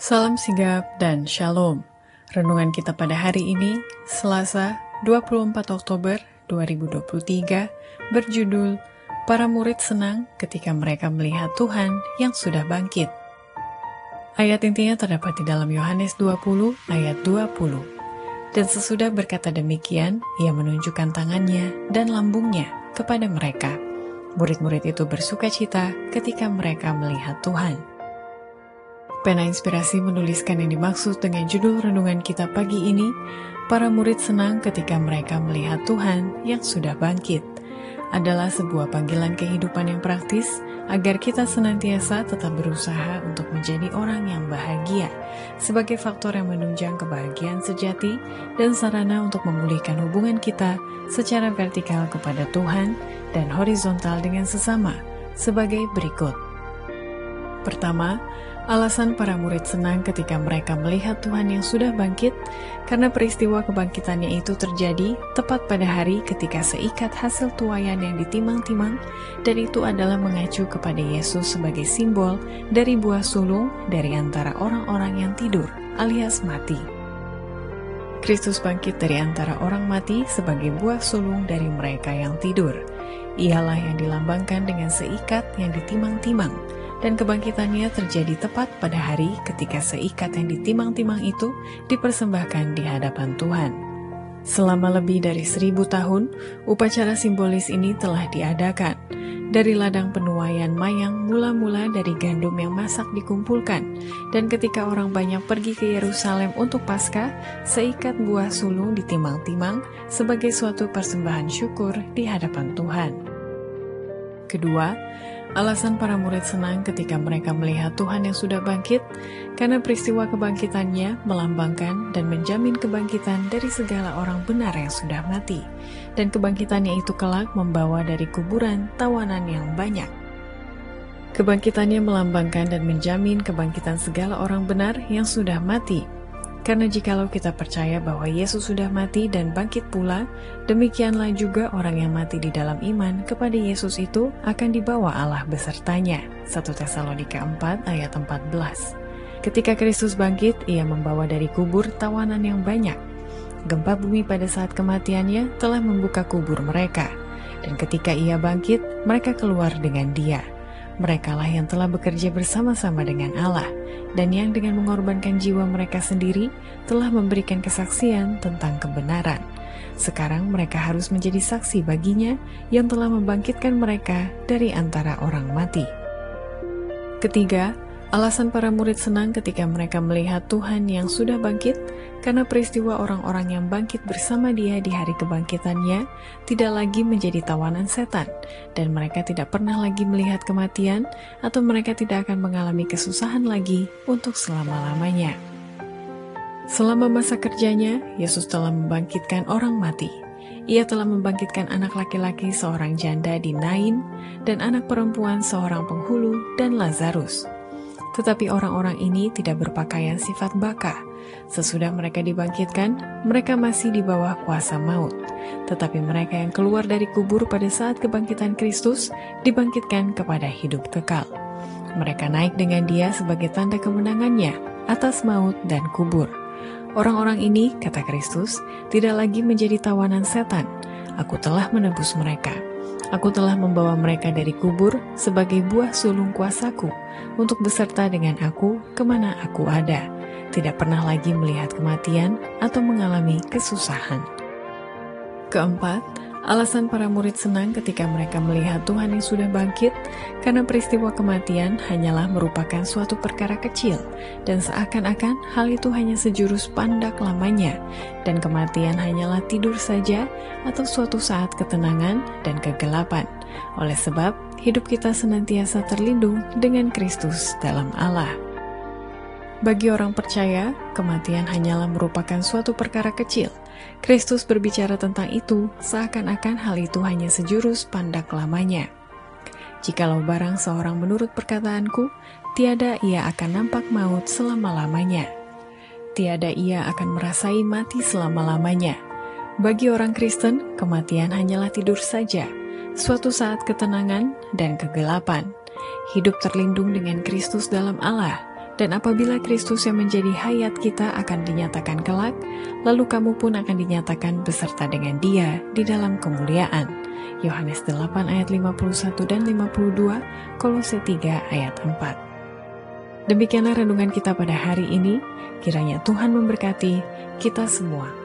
Salam sigap dan shalom. Renungan kita pada hari ini, Selasa 24 Oktober 2023, berjudul Para Murid Senang Ketika Mereka Melihat Tuhan yang Sudah Bangkit. Ayat intinya terdapat di dalam Yohanes 20 ayat 20. Dan sesudah berkata demikian, ia menunjukkan tangannya dan lambungnya kepada mereka. Murid-murid itu bersuka cita ketika mereka melihat Tuhan. Pena Inspirasi menuliskan yang dimaksud dengan judul renungan kita pagi ini, para murid senang ketika mereka melihat Tuhan yang sudah bangkit. Adalah sebuah panggilan kehidupan yang praktis agar kita senantiasa tetap berusaha untuk menjadi orang yang bahagia sebagai faktor yang menunjang kebahagiaan sejati dan sarana untuk memulihkan hubungan kita secara vertikal kepada Tuhan dan horizontal dengan sesama sebagai berikut. Pertama, Alasan para murid senang ketika mereka melihat Tuhan yang sudah bangkit, karena peristiwa kebangkitannya itu terjadi tepat pada hari ketika seikat hasil tuayan yang ditimang-timang, dan itu adalah mengacu kepada Yesus sebagai simbol dari buah sulung dari antara orang-orang yang tidur, alias mati. Kristus bangkit dari antara orang mati sebagai buah sulung dari mereka yang tidur. Ialah yang dilambangkan dengan seikat yang ditimang-timang, dan kebangkitannya terjadi tepat pada hari ketika seikat yang ditimang-timang itu dipersembahkan di hadapan Tuhan. Selama lebih dari seribu tahun, upacara simbolis ini telah diadakan. Dari ladang penuaian mayang mula-mula dari gandum yang masak dikumpulkan, dan ketika orang banyak pergi ke Yerusalem untuk Paskah, seikat buah sulung ditimang-timang sebagai suatu persembahan syukur di hadapan Tuhan. Kedua, Alasan para murid senang ketika mereka melihat Tuhan yang sudah bangkit, karena peristiwa kebangkitannya melambangkan dan menjamin kebangkitan dari segala orang benar yang sudah mati, dan kebangkitannya itu kelak membawa dari kuburan tawanan yang banyak. Kebangkitannya melambangkan dan menjamin kebangkitan segala orang benar yang sudah mati, karena jikalau kita percaya bahwa Yesus sudah mati dan bangkit pula, demikianlah juga orang yang mati di dalam iman kepada Yesus itu akan dibawa Allah besertanya. 1 Tesalonika 4 ayat 14 Ketika Kristus bangkit, ia membawa dari kubur tawanan yang banyak. Gempa bumi pada saat kematiannya telah membuka kubur mereka. Dan ketika ia bangkit, mereka keluar dengan dia. Merekalah yang telah bekerja bersama-sama dengan Allah dan yang dengan mengorbankan jiwa mereka sendiri telah memberikan kesaksian tentang kebenaran. Sekarang mereka harus menjadi saksi baginya yang telah membangkitkan mereka dari antara orang mati. Ketiga, Alasan para murid senang ketika mereka melihat Tuhan yang sudah bangkit, karena peristiwa orang-orang yang bangkit bersama Dia di hari kebangkitannya tidak lagi menjadi tawanan setan, dan mereka tidak pernah lagi melihat kematian, atau mereka tidak akan mengalami kesusahan lagi untuk selama-lamanya. Selama masa kerjanya, Yesus telah membangkitkan orang mati. Ia telah membangkitkan anak laki-laki seorang janda di Nain dan anak perempuan seorang penghulu dan Lazarus. Tetapi orang-orang ini tidak berpakaian sifat baka. Sesudah mereka dibangkitkan, mereka masih di bawah kuasa maut. Tetapi mereka yang keluar dari kubur pada saat kebangkitan Kristus dibangkitkan kepada hidup kekal. Mereka naik dengan dia sebagai tanda kemenangannya atas maut dan kubur. Orang-orang ini, kata Kristus, tidak lagi menjadi tawanan setan. Aku telah menebus mereka. Aku telah membawa mereka dari kubur sebagai buah sulung kuasaku untuk beserta dengan aku ke mana aku ada. Tidak pernah lagi melihat kematian atau mengalami kesusahan. Keempat, alasan para murid senang ketika mereka melihat Tuhan yang sudah bangkit, karena peristiwa kematian hanyalah merupakan suatu perkara kecil, dan seakan-akan hal itu hanya sejurus pandak lamanya, dan kematian hanyalah tidur saja atau suatu saat ketenangan dan kegelapan. Oleh sebab, hidup kita senantiasa terlindung dengan Kristus dalam Allah. Bagi orang percaya, kematian hanyalah merupakan suatu perkara kecil. Kristus berbicara tentang itu, seakan-akan hal itu hanya sejurus pandak lamanya. Jikalau barang seorang menurut perkataanku, tiada ia akan nampak maut selama-lamanya. Tiada ia akan merasai mati selama-lamanya. Bagi orang Kristen, kematian hanyalah tidur saja, suatu saat ketenangan dan kegelapan. Hidup terlindung dengan Kristus dalam Allah Dan apabila Kristus yang menjadi hayat kita akan dinyatakan kelak, lalu kamu pun akan dinyatakan beserta dengan dia di dalam kemuliaan. Yohanes 8 ayat 51 dan 52, Kolose 3 ayat 4. Demikianlah renungan kita pada hari ini. Kiranya Tuhan memberkati kita semua.